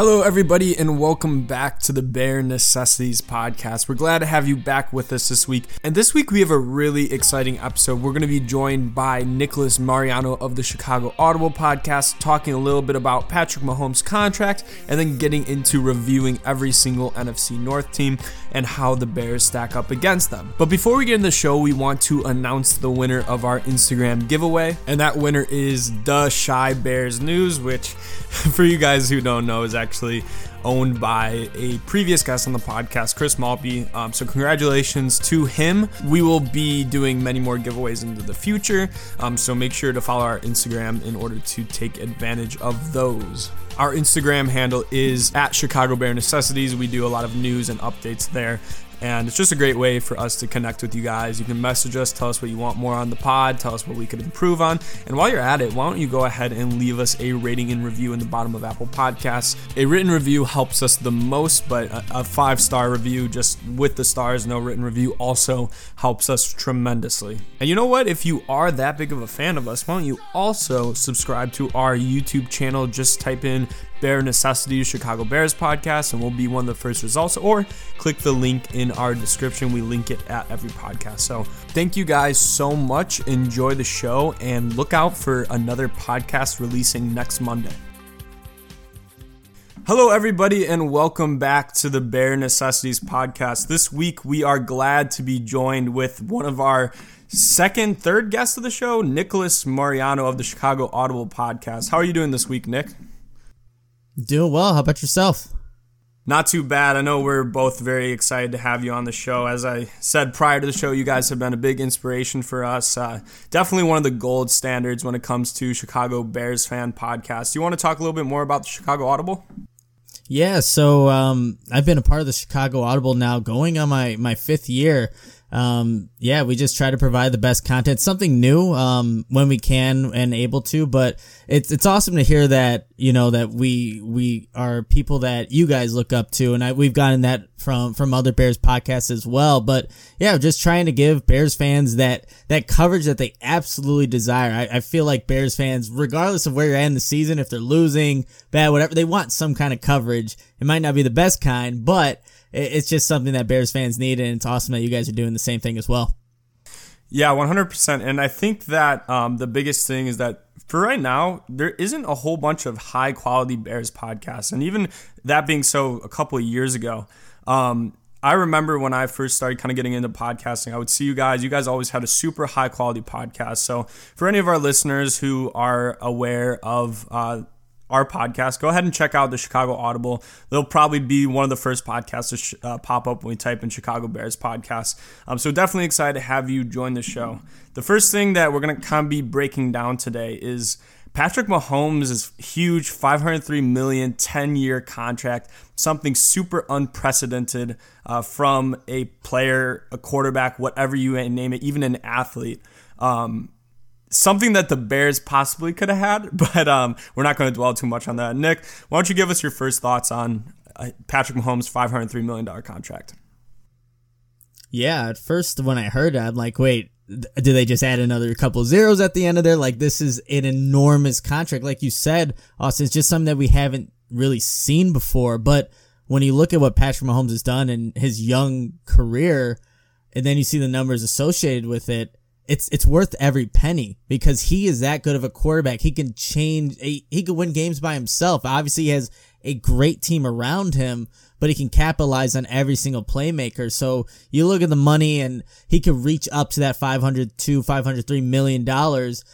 Hello, everybody, and welcome back to the Bare Necessities podcast. We're glad to have you back with us this week. And this week, we have a really exciting episode. We're going to be joined by Nicholas Mariano of the Chicago Audible podcast, talking a little bit about Patrick Mahomes' contract, and then getting into reviewing every single NFC North team and how the Bears stack up against them. But before we get in the show, we want to announce the winner of our Instagram giveaway, and that winner is the Chi Bears News, which, for you guys who don't know, is actually actually owned by a previous guest on the podcast, Chris Maltby. Um, so, congratulations to him. We will be doing many more giveaways into the future. Um, so, make sure to follow our Instagram in order to take advantage of those. Our Instagram handle is at Chicago Bear Necessities. We do a lot of news and updates there. And it's just a great way for us to connect with you guys. You can message us, tell us what you want more on the pod, tell us what we could improve on. And while you're at it, why don't you go ahead and leave us a rating and review in the bottom of Apple Podcasts? A written review helps us the most, but a five star review, just with the stars, no written review, also helps us tremendously. And you know what? If you are that big of a fan of us, why don't you also subscribe to our YouTube channel? Just type in Bare Necessities Chicago Bears podcast, and we'll be one of the first results. Or click the link in our description. We link it at every podcast. So thank you guys so much. Enjoy the show and look out for another podcast releasing next Monday. Hello, everybody, and welcome back to the Bare Necessities podcast. This week, we are glad to be joined with one of our second, third guests of the show, Nicholas Mariano of the Chicago Audible podcast. How are you doing this week, Nick? Doing well. How about yourself? Not too bad. I know we're both very excited to have you on the show. As I said prior to the show, you guys have been a big inspiration for us. Uh, definitely one of the gold standards when it comes to Chicago Bears fan podcasts. Do you want to talk a little bit more about the Chicago Audible? Yeah, so um, I've been a part of the Chicago Audible now, going on my my fifth year um, yeah, we just try to provide the best content, something new, um, when we can and able to, but it's, it's awesome to hear that, you know, that we, we are people that you guys look up to. And I, we've gotten that from, from other Bears podcasts as well. But yeah, just trying to give Bears fans that, that coverage that they absolutely desire. I, I feel like Bears fans, regardless of where you're at in the season, if they're losing, bad, whatever, they want some kind of coverage. It might not be the best kind, but it's just something that Bears fans need, and it's awesome that you guys are doing the same thing as well. Yeah, 100%. And I think that um, the biggest thing is that for right now, there isn't a whole bunch of high quality Bears podcasts. And even that being so, a couple of years ago, um, I remember when I first started kind of getting into podcasting, I would see you guys. You guys always had a super high quality podcast. So, for any of our listeners who are aware of uh, our podcast, go ahead and check out the Chicago Audible. They'll probably be one of the first podcasts to sh- uh, pop up when we type in Chicago Bears podcast. Um, so definitely excited to have you join the show. The first thing that we're going to kind of be breaking down today is Patrick Mahomes' huge 503 million 10 year contract, something super unprecedented uh, from a player, a quarterback, whatever you name it, even an athlete. Um, something that the Bears possibly could have had, but um, we're not going to dwell too much on that. Nick, why don't you give us your first thoughts on uh, Patrick Mahomes' $503 million contract? Yeah, at first when I heard it, I'm like, wait, do they just add another couple zeros at the end of there? Like, this is an enormous contract. Like you said, Austin, it's just something that we haven't really seen before. But when you look at what Patrick Mahomes has done in his young career, and then you see the numbers associated with it, it's it's worth every penny because he is that good of a quarterback. He can change. He can win games by himself. Obviously, he has a great team around him, but he can capitalize on every single playmaker. So you look at the money, and he could reach up to that five hundred hundred three million dollars.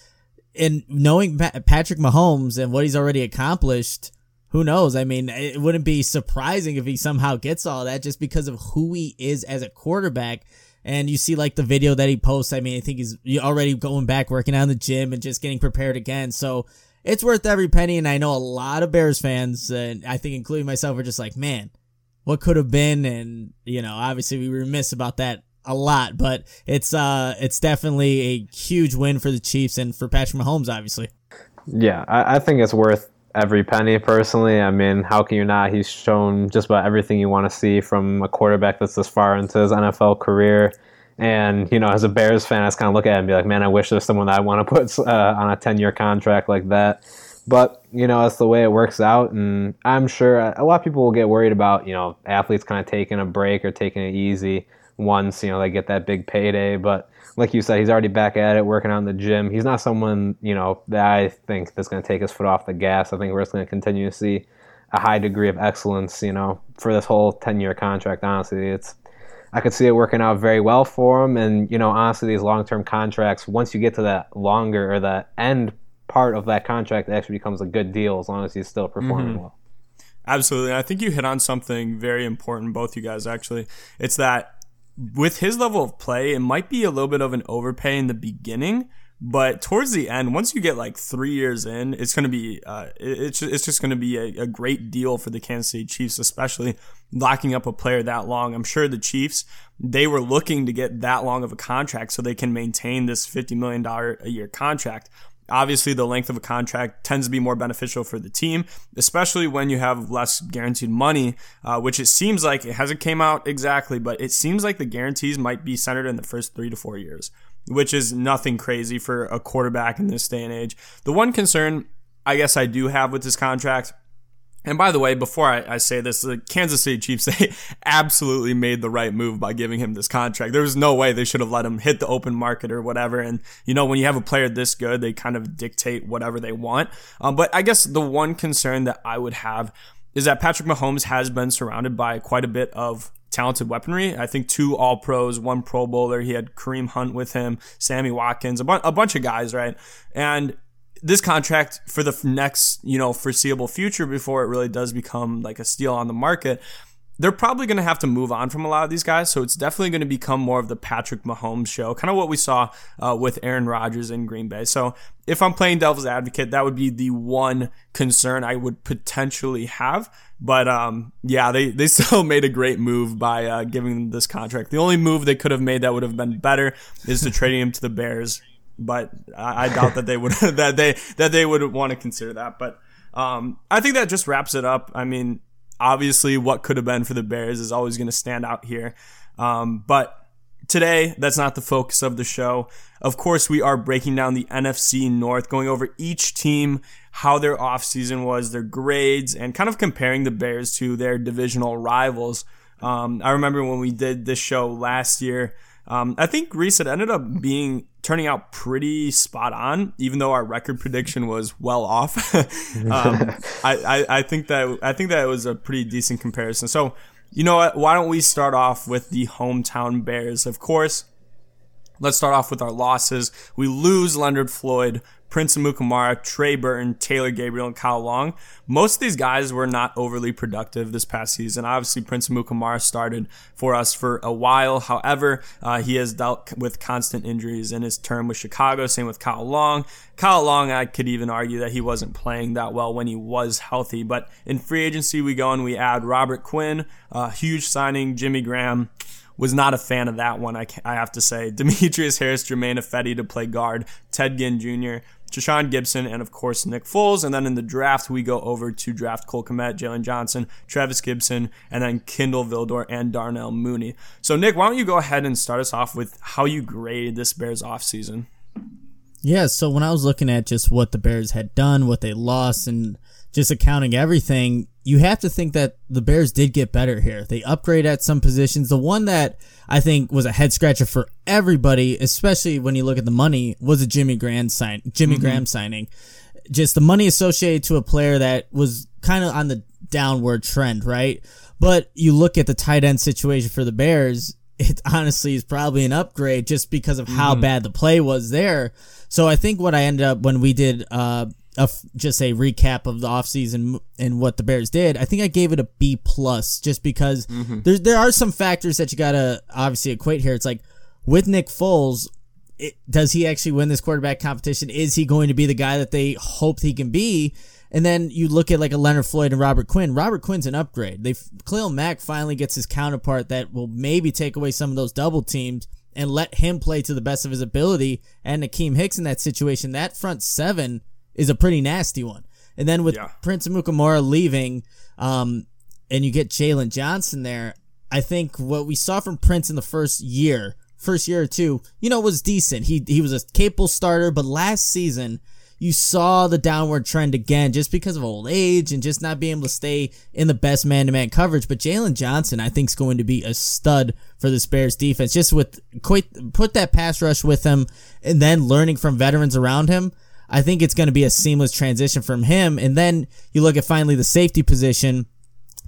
And knowing Patrick Mahomes and what he's already accomplished, who knows? I mean, it wouldn't be surprising if he somehow gets all that just because of who he is as a quarterback and you see like the video that he posts. I mean, I think he's already going back, working in the gym, and just getting prepared again. So it's worth every penny. And I know a lot of Bears fans, and I think including myself, are just like, man, what could have been? And you know, obviously we were remiss about that a lot, but it's uh, it's definitely a huge win for the Chiefs and for Patrick Mahomes, obviously. Yeah, I, I think it's worth every penny personally. I mean, how can you not? He's shown just about everything you want to see from a quarterback that's this far into his NFL career. And, you know, as a Bears fan, I just kind of look at it and be like, man, I wish there's someone that I want to put uh, on a 10 year contract like that. But you know, that's the way it works out, and I'm sure a lot of people will get worried about you know athletes kind of taking a break or taking it easy once you know they get that big payday. But like you said, he's already back at it, working out in the gym. He's not someone you know that I think that's going to take his foot off the gas. I think we're just going to continue to see a high degree of excellence. You know, for this whole ten year contract. Honestly, it's I could see it working out very well for him. And you know, honestly, these long term contracts, once you get to that longer or the end part of that contract, it actually becomes a good deal as long as he's still performing mm-hmm. well. Absolutely. I think you hit on something very important, both you guys actually. It's that with his level of play, it might be a little bit of an overpay in the beginning, but towards the end, once you get like three years in, it's going to be uh, it's it's just going to be a, a, great deal for the Kansas City Chiefs, especially locking up a player that long. I'm sure the Chiefs they were looking to get that long of a contract so they can maintain this fifty million dollar a year contract. Obviously, the length of a contract tends to be more beneficial for the team, especially when you have less guaranteed money, uh, which it seems like it hasn't came out exactly, but it seems like the guarantees might be centered in the first three to four years which is nothing crazy for a quarterback in this day and age. The one concern I guess I do have with this contract. And by the way, before I, I, say this, the Kansas City Chiefs, they absolutely made the right move by giving him this contract. There was no way they should have let him hit the open market or whatever. And, you know, when you have a player this good, they kind of dictate whatever they want. Um, but I guess the one concern that I would have is that Patrick Mahomes has been surrounded by quite a bit of talented weaponry. I think two All Pros, one Pro Bowler. He had Kareem Hunt with him, Sammy Watkins, a, bu- a bunch of guys, right? And this contract for the next, you know, foreseeable future before it really does become like a steal on the market they're probably going to have to move on from a lot of these guys. So it's definitely going to become more of the Patrick Mahomes show, kind of what we saw uh, with Aaron Rodgers in Green Bay. So if I'm playing devil's advocate, that would be the one concern I would potentially have. But um, yeah, they, they still made a great move by uh, giving them this contract. The only move they could have made that would have been better is to trading him to the Bears. But I, I doubt that they would that they that they would want to consider that. But um, I think that just wraps it up. I mean, obviously what could have been for the Bears is always going to stand out here. Um, but today, that's not the focus of the show. Of course, we are breaking down the NFC North, going over each team, how their offseason was, their grades, and kind of comparing the Bears to their divisional rivals. Um, I remember when we did this show last year, um, I think Reese it ended up being turning out pretty spot on, even though our record prediction was well off. um, I, I, I think that I think that it was a pretty decent comparison. So, you know what? Why don't we start off with the hometown Bears? Of course, let's start off with our losses. We lose Leonard Floyd Prince Amukamara, Trey Burton, Taylor Gabriel, and Kyle Long. Most of these guys were not overly productive this past season. Obviously, Prince Amukamara started for us for a while. However, uh, he has dealt with constant injuries in his term with Chicago. Same with Kyle Long. Kyle Long, I could even argue that he wasn't playing that well when he was healthy. But in free agency, we go and we add Robert Quinn, uh, huge signing, Jimmy Graham was not a fan of that one, I, I have to say. Demetrius Harris, Germain Ifedi to play guard, Ted Ginn Jr., Tashaun Gipson, and of course Nick Foles. And then in the draft, we go over to draft Cole Kmet, Jaylon Johnson, Trevis Gipson, and then Kindle Vildor and Darnell Mooney. So, Nick, why don't you go ahead and start us off with how you grade this Bears offseason? Yeah, so when I was looking at just what the Bears had done, what they lost, and just accounting everything, you have to think that the Bears did get better here. They upgrade at some positions. The one that I think was a head scratcher for everybody, especially when you look at the money, was a Jimmy Graham sign Jimmy mm-hmm. Graham signing. Just the money associated to a player that was kind of on the downward trend, right? But you look at the tight end situation for the Bears, it honestly is probably an upgrade just because of how mm-hmm. bad the play was there. So I think what I ended up when we did uh, a, just a recap of the offseason and what the Bears did, I think I gave it a B plus just because mm-hmm. there there are some factors that you gotta obviously equate here. It's like with Nick Foles, it, does he actually win this quarterback competition? Is he going to be the guy that they hoped he can be? And then you look at like a Leonard Floyd and Robert Quinn. Robert Quinn's an upgrade. They Khalil Mack finally gets his counterpart that will maybe take away some of those double teams and let him play to the best of his ability. And Akiem Hicks in that situation, that front seven is a pretty nasty one. And then with yeah. Prince Amukamara leaving, um, and you get Jaylon Johnson there, I think what we saw from Prince in the first year, first year or two, you know, was decent. He he was a capable starter, but last season you saw the downward trend again just because of old age and just not being able to stay in the best man to man coverage. But Jaylon Johnson, I think, is going to be a stud for the Bears defense. Just with quite, put that pass rush with him and then learning from veterans around him. I think it's going to be a seamless transition from him. And then you look at finally the safety position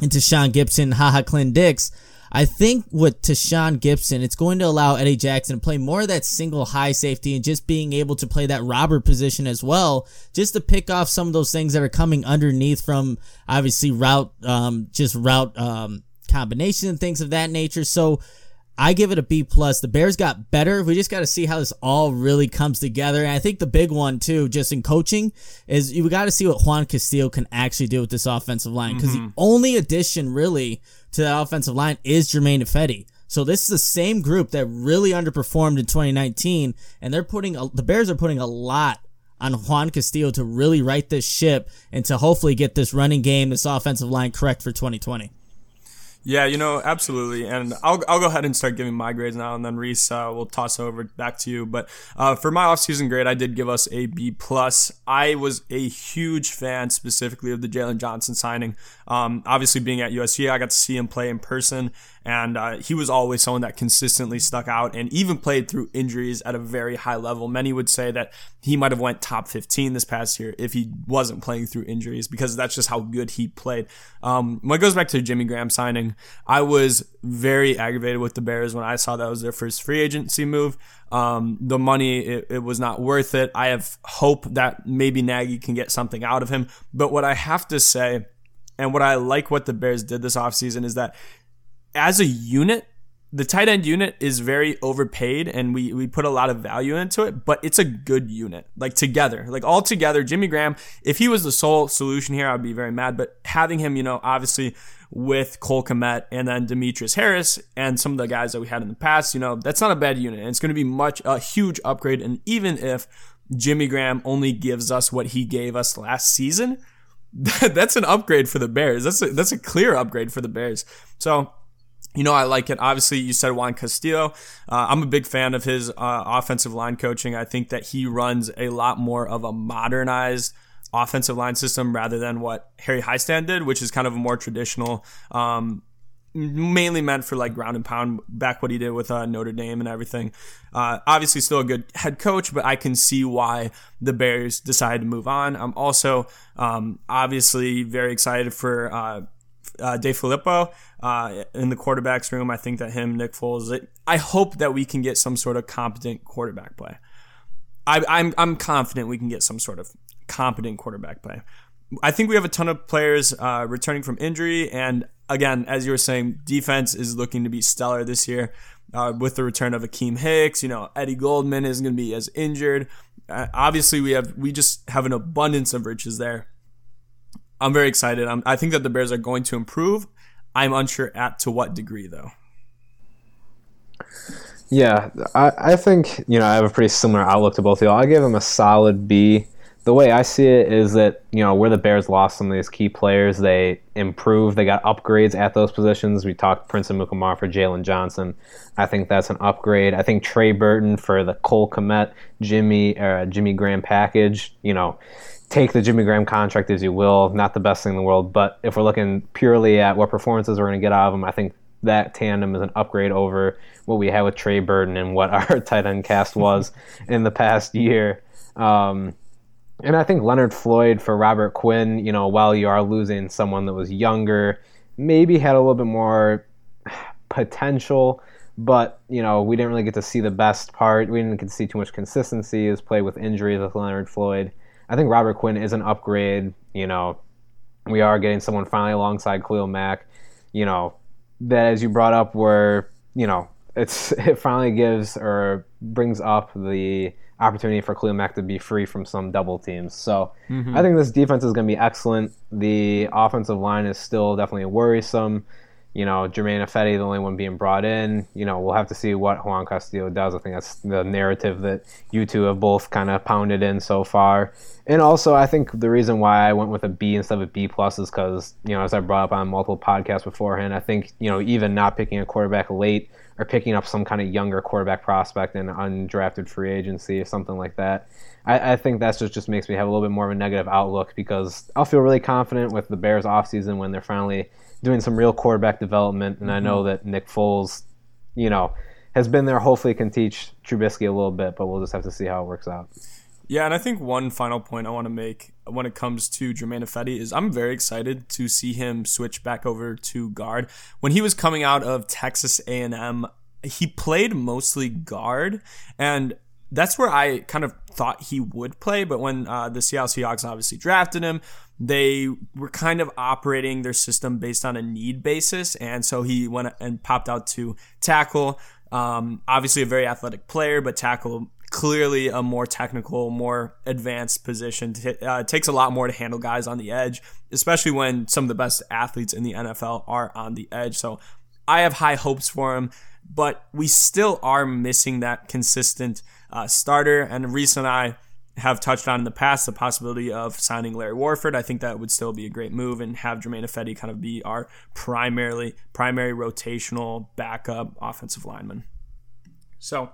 into Sean Gipson, Ha Ha Clinton-Dix. I think with Tashaun Gipson, it's going to allow Eddie Jackson to play more of that single high safety and just being able to play that robber position as well, just to pick off some of those things that are coming underneath from obviously route, um, just route, um, combination and things of that nature. So I give it a B plus. The Bears got better. We just got to see how this all really comes together. And I think the big one too, just in coaching, is you got to see what Juan Castillo can actually do with this offensive line. Because mm-hmm. the only addition really to that offensive line is Germain Ifedi. So this is the same group that really underperformed in 2019, and they're putting a, the Bears are putting a lot on Juan Castillo to really right this ship and to hopefully get this running game, this offensive line correct for 2020. Yeah, you know, absolutely. And I'll, I'll go ahead and start giving my grades now, and then Reese, uh, we'll toss over back to you. But uh, for my offseason grade, I did give us a B plus. I was a huge fan specifically of the Jaylon Johnson signing. Um, obviously, being at USC, I got to see him play in person, and uh, he was always someone that consistently stuck out and even played through injuries at a very high level. Many would say that he might have went top 15 this past year if he wasn't playing through injuries because that's just how good he played. Um, when it goes back to Jimmy Graham signing, I was very aggravated with the Bears when I saw that was their first free agency move. Um, the money, it, it was not worth it. I have hope that maybe Nagy can get something out of him. But what I have to say, and what I like what the Bears did this offseason is that as a unit, the tight end unit is very overpaid and we, we put a lot of value into it, but it's a good unit. Like together, like all together, Jimmy Graham, if he was the sole solution here, I'd be very mad. But having him, you know, obviously with Cole Kmet and then Demetrius Harris and some of the guys that we had in the past, you know, that's not a bad unit. And it's going to be much, a huge upgrade. And even if Jimmy Graham only gives us what he gave us last season, that's an upgrade for the Bears. That's a, that's a clear upgrade for the Bears. So you know, I like it. Obviously, you said Juan Castillo. Uh, I'm a big fan of his uh, offensive line coaching. I think that he runs a lot more of a modernized offensive line system rather than what Harry Hiestand did, which is kind of a more traditional, um, mainly meant for like ground and pound, back what he did with uh, Notre Dame and everything. Uh, obviously, still a good head coach, but I can see why the Bears decided to move on. I'm also um, obviously very excited for uh, DeFilippo uh, in the quarterbacks room. I think that him, Nick Foles, I hope that we can get some sort of competent quarterback play. I, I'm I'm confident we can get some sort of competent quarterback play. I think we have a ton of players uh, returning from injury, and again, as you were saying, defense is looking to be stellar this year. Uh, with the return of Akiem Hicks, you know Eddie Goldman isn't going to be as injured. Uh, obviously, we have we just have an abundance of riches there. I'm very excited. I'm, I think that the Bears are going to improve. I'm unsure at to what degree, though. Yeah, I, I think, you know, I have a pretty similar outlook to both of y'all. I give them a solid B. The way I see it is that, you know, where the Bears lost some of these key players, they improved. They got upgrades at those positions. We talked Prince Amukamara for Jaylon Johnson. I think that's an upgrade. I think Trey Burton for the Cole Kmet, Jimmy, uh, Jimmy Graham package, you know, take the Jimmy Graham contract as you will, not the best thing in the world. But if we're looking purely at what performances we're going to get out of him, I think that tandem is an upgrade over what we had with Trey Burton and what our tight end cast was in the past year. Um, and I think Leonard Floyd for Robert Quinn, you know, while you are losing someone that was younger, maybe had a little bit more potential, but, you know, we didn't really get to see the best part. We didn't get to see too much consistency as play with injuries with Leonard Floyd. I think Robert Quinn is an upgrade. You know, we are getting someone finally alongside Khalil Mack. You know, that as you brought up, where you know it's it finally gives or brings up the opportunity for Khalil Mack to be free from some double teams. So mm-hmm. I think this defense is going to be excellent. The offensive line is still definitely worrisome you know, Germain Ifedi, the only one being brought in. You know, we'll have to see what Juan Castillo does. I think that's the narrative that you two have both kind of pounded in so far. And also, I think the reason why I went with a B instead of a B plus is because, you know, as I brought up on multiple podcasts beforehand, I think, you know, even not picking a quarterback late or picking up some kind of younger quarterback prospect in undrafted free agency or something like that, I, I think that just, just makes me have a little bit more of a negative outlook because I'll feel really confident with the Bears offseason when they're finally doing some real quarterback development. And mm-hmm. I know that Nick Foles, you know, has been there, hopefully can teach Trubisky a little bit, but we'll just have to see how it works out. Yeah, and I think one final point I want to make when it comes to Germain Ifedi is I'm very excited to see him switch back over to guard. When he was coming out of Texas A&M, he played mostly guard, and that's where I kind of thought he would play. But when uh, the Seattle Seahawks obviously drafted him, they were kind of operating their system based on a need basis, and so he went and popped out to tackle. Um, obviously, a very athletic player, but tackle clearly a more technical, more advanced position. Uh, it takes a lot more to handle guys on the edge, especially when some of the best athletes in the NFL are on the edge. So I have high hopes for him, but we still are missing that consistent uh, starter. And Reese and I have touched on in the past the possibility of signing Larry Warford. I think that would still be a great move and have Germain Ifedi kind of be our primarily primary rotational backup offensive lineman. So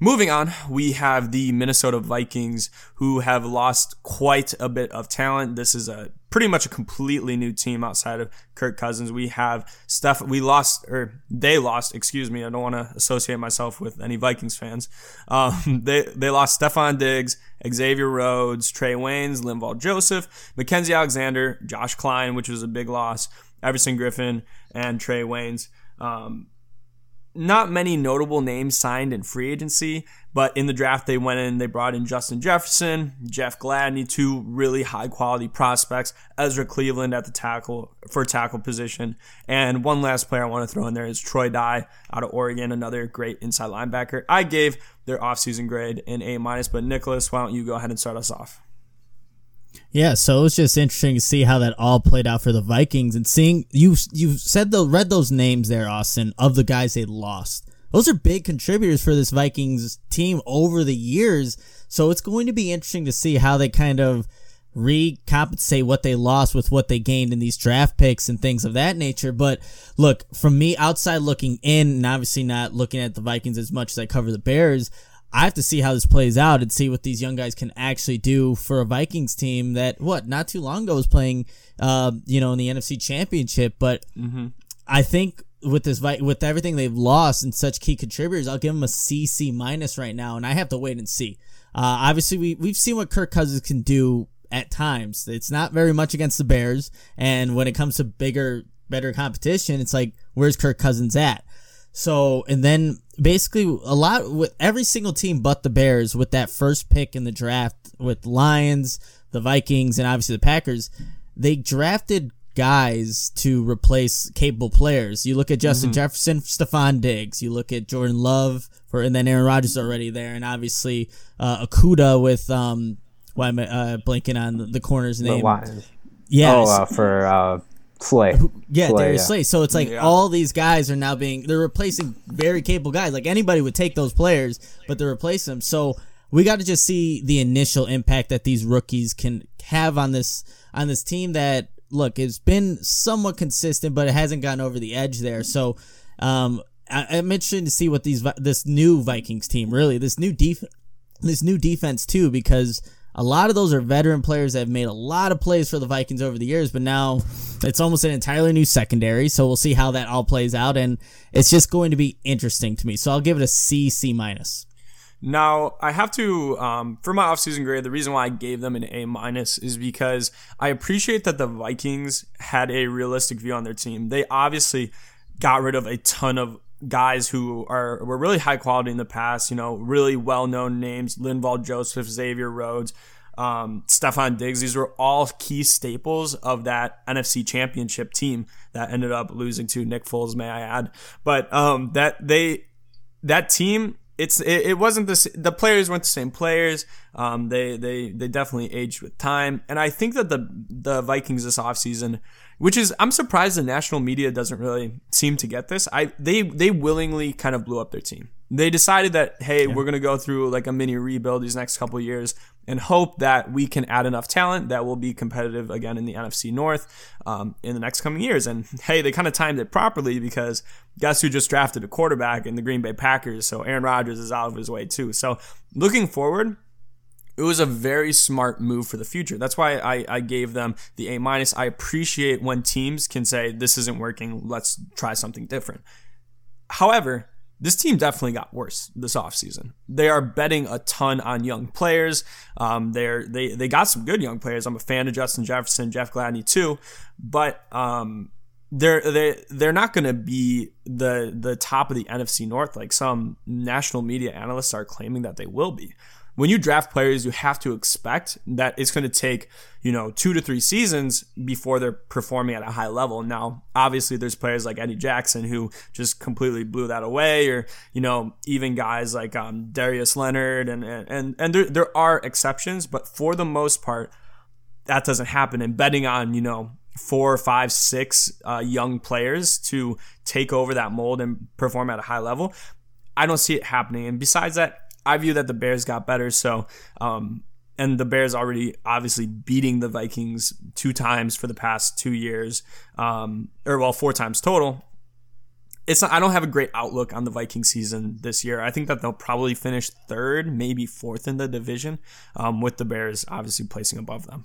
Moving on, we have the Minnesota Vikings who have lost quite a bit of talent. This is a pretty much a completely new team outside of Kirk Cousins. We have stuff we lost or they lost, excuse me. I don't want to associate myself with any Vikings fans. Um, they they lost Stefon Diggs, Xavier Rhodes, Trae Waynes, Linval Joseph, Mackensie Alexander, Josh Kline, which was a big loss, Everson Griffen, and Trae Waynes. Um, not many notable names signed in free agency, but in the draft they went in, they brought in Justin Jefferson, Jeff Gladney, two really high quality prospects, Ezra Cleveland at the tackle for tackle position, and one last player I want to throw in there is Troy Dye out of Oregon, another great inside linebacker. I gave their offseason grade an A minus, but Nicholas, why don't you go ahead and start us off? Yeah, so it was just interesting to see how that all played out for the Vikings and seeing you you said the read those names there, Austin, of the guys they lost. Those are big contributors for this Vikings team over the years. So it's going to be interesting to see how they kind of recompensate what they lost with what they gained in these draft picks and things of that nature. But look, from me outside looking in, and obviously not looking at the Vikings as much as I cover the Bears, I have to see how this plays out and see what these young guys can actually do for a Vikings team that what not too long ago was playing, uh, you know, in the NFC Championship. But mm-hmm. I think with this with everything they've lost and such key contributors, I'll give them a C C minus right now, and I have to wait and see. Uh, obviously, we we've seen what Kirk Cousins can do at times. It's not very much against the Bears, and when it comes to bigger, better competition, it's like where's Kirk Cousins at? So, and then basically a lot with every single team but the Bears with that first pick in the draft with Lions, the Vikings, and obviously the Packers, they drafted guys to replace capable players. You look at Justin mm-hmm. Jefferson, Stefon Diggs. You look at Jordan Love for, and then Aaron Rodgers already there, and obviously uh, Okudah with um, why am I uh, blanking on the, the corner's name? The Lions. Yeah, oh, uh, for uh, Slay. Yeah, Slay, Darius yeah. Slay. So it's like yeah. all these guys are now being they're replacing very capable guys. Like anybody would take those players, but they're replacing them. So we got to just see the initial impact that these rookies can have on this on this team that look it's been somewhat consistent, but it hasn't gotten over the edge there. So um, I, am interested to see what these this new Vikings team really this new def this new defense too because a lot of those are veteran players that have made a lot of plays for the Vikings over the years, but now it's almost an entirely new secondary. So we'll see how that all plays out, and it's just going to be interesting to me. So I'll give it a C, C minus. Now, I have to, um, for my offseason grade, the reason why I gave them an A minus is because I appreciate that the Vikings had a realistic view on their team. They obviously got rid of a ton of guys who are were really high quality in the past. You know, really well known names: Linval Joseph, Xavier Rhodes, um, Stefon Diggs. These were all key staples of that NFC Championship team that ended up losing to Nick Foles, may I add. But um, that they that team. It's it, it wasn't the the players weren't the same players. Um, they they they definitely aged with time, and I think that the the Vikings this offseason which is I'm surprised the national media doesn't really seem to get this. I they they willingly kind of blew up their team. They decided that hey, yeah. we're gonna go through like a mini rebuild these next couple years and hope that we can add enough talent that will be competitive again in the NFC North um, in the next coming years. And hey, they kind of timed it properly because guess who just drafted a quarterback in the Green Bay Packers? So Aaron Rodgers is out of his way too. So looking forward, it was a very smart move for the future. That's why I, I gave them the A minus. I appreciate when teams can say this isn't working, let's try something different. However, this team definitely got worse this offseason. They are betting a ton on young players. Um, they're they they got some good young players. I'm a fan of Justin Jefferson, Jeff Gladney too, but um, they're they they're not going to be the the top of the NFC North like some national media analysts are claiming that they will be when you draft players, you have to expect that it's going to take, you know, two to three seasons before they're performing at a high level. Now, obviously, there's players like Eddie Jackson who just completely blew that away, or, you know, even guys like um, Darius Leonard, and, and, and there, there are exceptions, but for the most part, that doesn't happen. And betting on, you know, four, five, six uh, young players to take over that mold and perform at a high level, I don't see it happening. And besides that, I view that the Bears got better. So, um, and the Bears already obviously beating the Vikings two times for the past two years, um, or well, four times total. It's not, I don't have a great outlook on the Viking season this year. I think that they'll probably finish third, maybe fourth in the division, um, with the Bears obviously placing above them.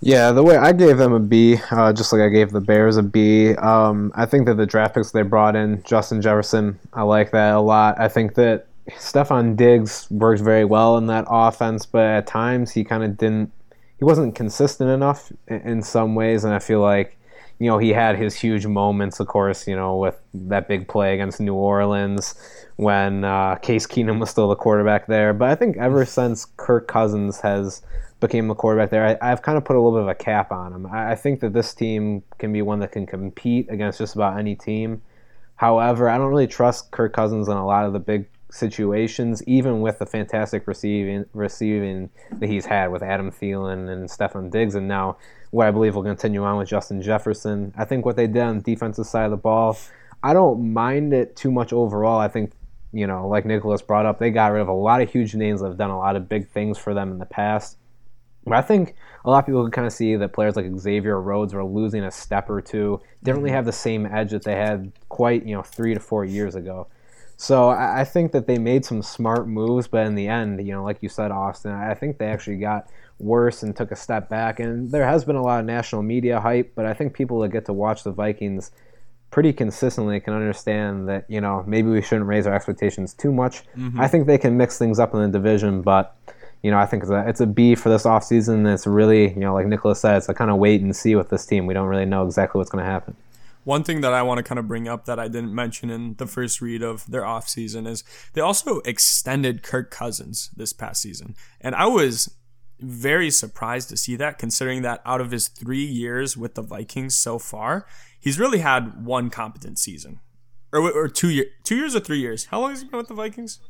Yeah, the way I gave them a B, uh, just like I gave the Bears a B. Um, I think that the draft picks they brought in, Justin Jefferson, I like that a lot. I think that Stefon Diggs works very well in that offense, but at times he kind of didn't. He wasn't consistent enough in some ways, and I feel like, you know, he had his huge moments, of course, you know, with that big play against New Orleans when uh, Case Keenum was still the quarterback there. But I think ever since Kirk Cousins has became the quarterback there, I, have kind of put a little bit of a cap on him. I, I think that this team can be one that can compete against just about any team. However, I don't really trust Kirk Cousins in a lot of the big situations, even with the fantastic receiving receiving that he's had with Adam Thielen and Stefon Diggs, and now what I believe will continue on with Justin Jefferson. I think what they did on the defensive side of the ball, I don't mind it too much overall. I think you know, like Nicholas brought up, they got rid of a lot of huge names that have done a lot of big things for them in the past. But I think a lot of people can kind of see that players like Xavier Rhodes are losing a step or two. Didn't really mm-hmm. have the same edge that they had quite, you know, three to four years ago. So I, think that they made some smart moves, but in the end, you know, like you said, Austin, I think they actually got worse and took a step back. And there has been a lot of national media hype, but I think people that get to watch the Vikings pretty consistently can understand that, you know, maybe we shouldn't raise our expectations too much. Mm-hmm. I think they can mix things up in the division, but you know, I think it's a, it's a B for this offseason. It's really, you know, like Nicholas said, it's a kind of wait and see with this team. We don't really know exactly what's going to happen. One thing that I want to kind of bring up that I didn't mention in the first read of their offseason is they also extended Kirk Cousins this past season. And I was very surprised to see that, considering that out of his three years with the Vikings so far, he's really had one competent season. Or, or two, year, two years or three years. How long has he been with the Vikings?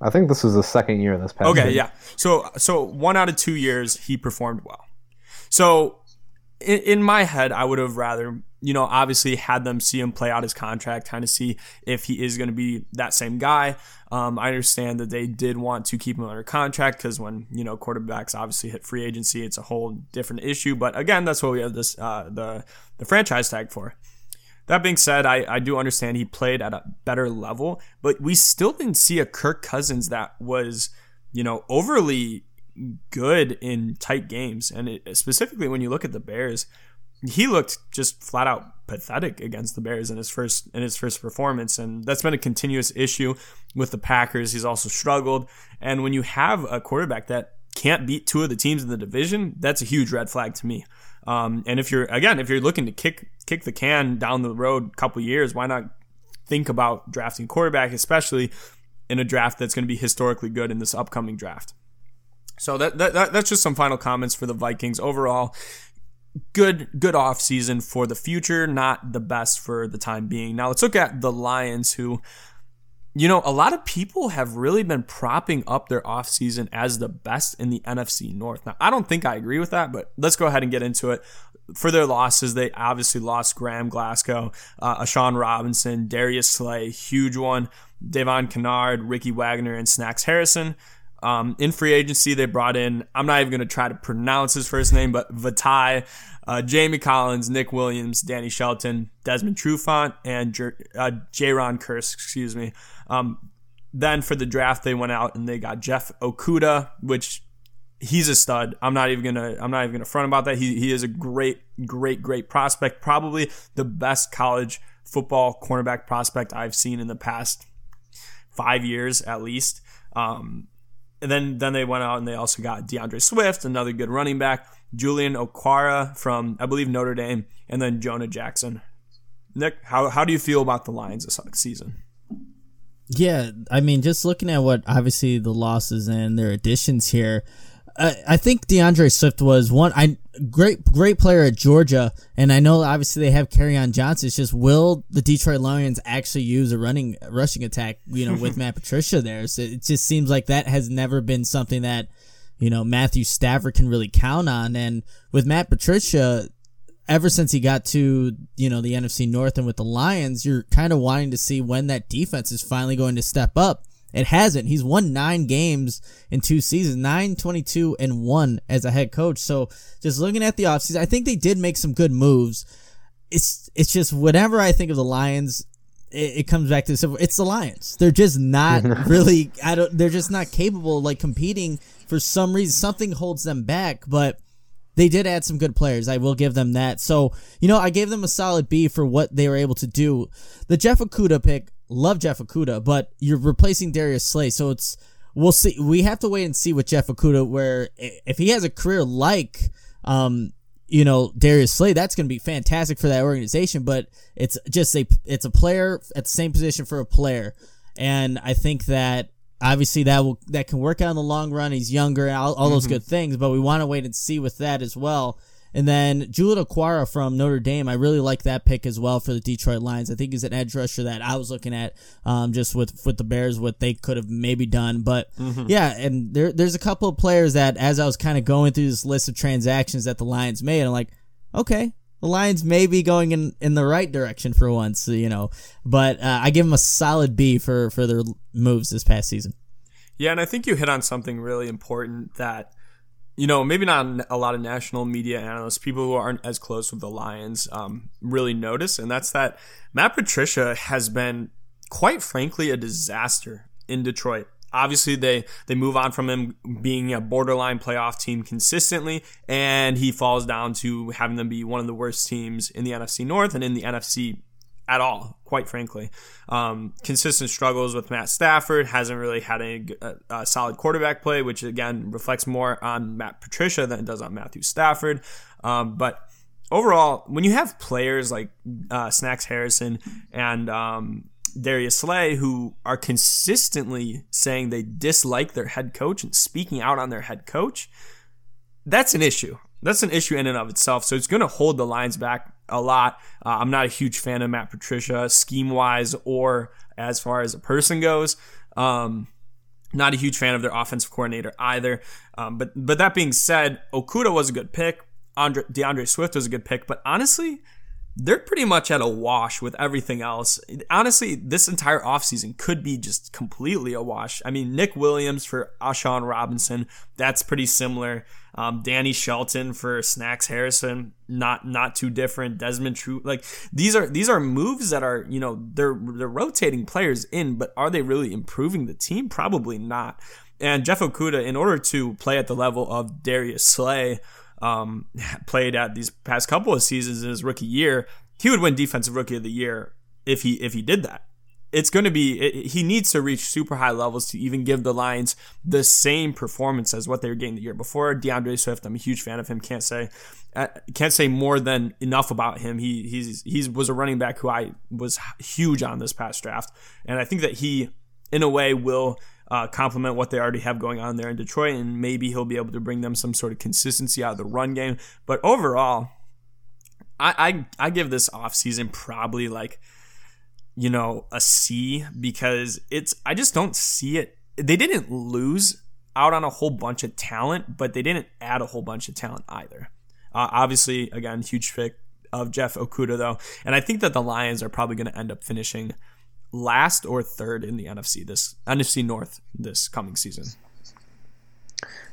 I think this was the second year in this past. Okay, year. yeah. So so one out of two years he performed well. So in, in my head, I would have rather you know obviously had them see him play out his contract, kind of see if he is going to be that same guy. Um, I understand that they did want to keep him under contract because when you know quarterbacks obviously hit free agency, it's a whole different issue. But again, that's what we have this uh, the the franchise tag for. That being said, I, I do understand he played at a better level, but we still didn't see a Kirk Cousins that was, you know, overly good in tight games. And it, specifically when you look at the Bears, he looked just flat out pathetic against the Bears in his first in his first performance, and that's been a continuous issue with the Packers. He's also struggled, and when you have a quarterback that can't beat two of the teams in the division, that's a huge red flag to me. Um, and if you're again, if you're looking to kick kick the can down the road a couple years, why not think about drafting quarterback, especially in a draft that's going to be historically good in this upcoming draft. So that, that, that that's just some final comments for the Vikings overall. Good good off season for the future, not the best for the time being. Now let's look at the Lions who you know, a lot of people have really been propping up their offseason as the best in the NFC North. Now, I don't think I agree with that, but let's go ahead and get into it. For their losses, they obviously lost Graham Glasgow, uh, A'Shawn Robinson, Darius Slay, huge one, Devon Kennard, Ricky Wagner, and Snacks Harrison. Um, in free agency, they brought in, I'm not even going to try to pronounce his first name, but Vaitai, uh, Jamie Collins, Nick Williams, Danny Shelton, Desmond Trufant, and Jer- uh, Jayron Kearse, excuse me. Um, then for the draft, they went out and they got Jeff Okudah, which he's a stud. I'm not even gonna I'm not even gonna front about that. He he is a great, great, great prospect. Probably the best college football cornerback prospect I've seen in the past five years at least. Um, and then then they went out and they also got D'Andre Swift, another good running back, Julian Okwara from I believe Notre Dame, and then Jonah Jackson. Nick, how how do you feel about the Lions this season? Yeah, I mean, just looking at what obviously the losses and their additions here, I, I think D'Andre Swift was one. I great great player at Georgia, and I know obviously they have on Johnson. It's just will the Detroit Lions actually use a running rushing attack? You know, with Matt Patricia there, so it just seems like that has never been something that you know Matthew Stafford can really count on. And with Matt Patricia, ever since he got to you know the NFC North and with the Lions, you're kind of wanting to see when that defense is finally going to step up. It hasn't. He's won nine games in two seasons, 9, 22, and 1 as a head coach. So just looking at the offseason, I think they did make some good moves. It's it's just whenever I think of the Lions, it, it comes back to this. It's the Lions. They're just not really. I don't. They're just not capable of like competing for some reason. Something holds them back, but they did add some good players. I will give them that. So, you know, I gave them a solid B for what they were able to do. The Jeff Okudah pick, love Jeff Okudah, but you're replacing Darius Slay, so it's we'll see. We have to wait and see with Jeff Okudah where if he has a career like um you know Darius Slay, that's going to be fantastic for that organization. But it's just a it's a player at the same position for a player, and I think that obviously that will that can work out in the long run. He's younger, all, all those mm-hmm. good things, but we want to wait and see with that as well. And then Julian Okwara from Notre Dame, I really like that pick as well for the Detroit Lions. I think he's an edge rusher that I was looking at um, just with with the Bears, what they could have maybe done. But mm-hmm. yeah, and there there's a couple of players that as I was kind of going through this list of transactions that the Lions made, I'm like, okay, the Lions may be going in, in the right direction for once, you know. But uh, I give them a solid B for for their moves this past season. Yeah, and I think you hit on something really important that you know, maybe not a lot of national media analysts, people who aren't as close with the Lions, um, really notice, and that's that Matt Patricia has been, quite frankly, a disaster in Detroit. Obviously, they they move on from him being a borderline playoff team consistently, and he falls down to having them be one of the worst teams in the NFC North and in the NFC at all, quite frankly. Um, consistent struggles with Matt Stafford, hasn't really had a, solid quarterback play, which again reflects more on Matt Patricia than it does on Matthew Stafford. Um, but overall, when you have players like uh, Snacks Harrison and um, Darius Slay who are consistently saying they dislike their head coach and speaking out on their head coach, that's an issue that's an issue in and of itself. So it's going to hold the lines back a lot. Uh, I'm not a huge fan of Matt Patricia, scheme wise or as far as a person goes. Um, not a huge fan of their offensive coordinator either. Um, but but that being said, Okudah was a good pick. Andre, D'Andre Swift was a good pick. But honestly, they're pretty much at a wash with everything else. Honestly, this entire offseason could be just completely a wash. I mean, Nick Williams for A'Shawn Robinson, that's pretty similar. Um, Danny Shelton for Snacks Harrison, not not too different. Desmond True, like these are these are moves that are you know they're they're rotating players in, but are they really improving the team? Probably not. And Jeff Okudah, in order to play at the level of Darius Slay, um, played at these past couple of seasons in his rookie year, he would win Defensive Rookie of the Year if he if he did that. It's going to be it, he needs to reach super high levels to even give the Lions the same performance as what they were getting the year before. D'Andre Swift, I'm a huge fan of him. Can't say uh, can't say more than enough about him. He he's he was a running back who I was huge on this past draft, and I think that he in a way will uh, complement what they already have going on there in Detroit, and maybe he'll be able to bring them some sort of consistency out of the run game. But overall, I I, I give this offseason probably like you know a C because it's I just don't see it. They didn't lose out on a whole bunch of talent, but they didn't add a whole bunch of talent either. Uh, obviously, again, huge pick of Jeff Okudah though, and I think that the Lions are probably going to end up finishing last or third in the NFC this NFC North this coming season.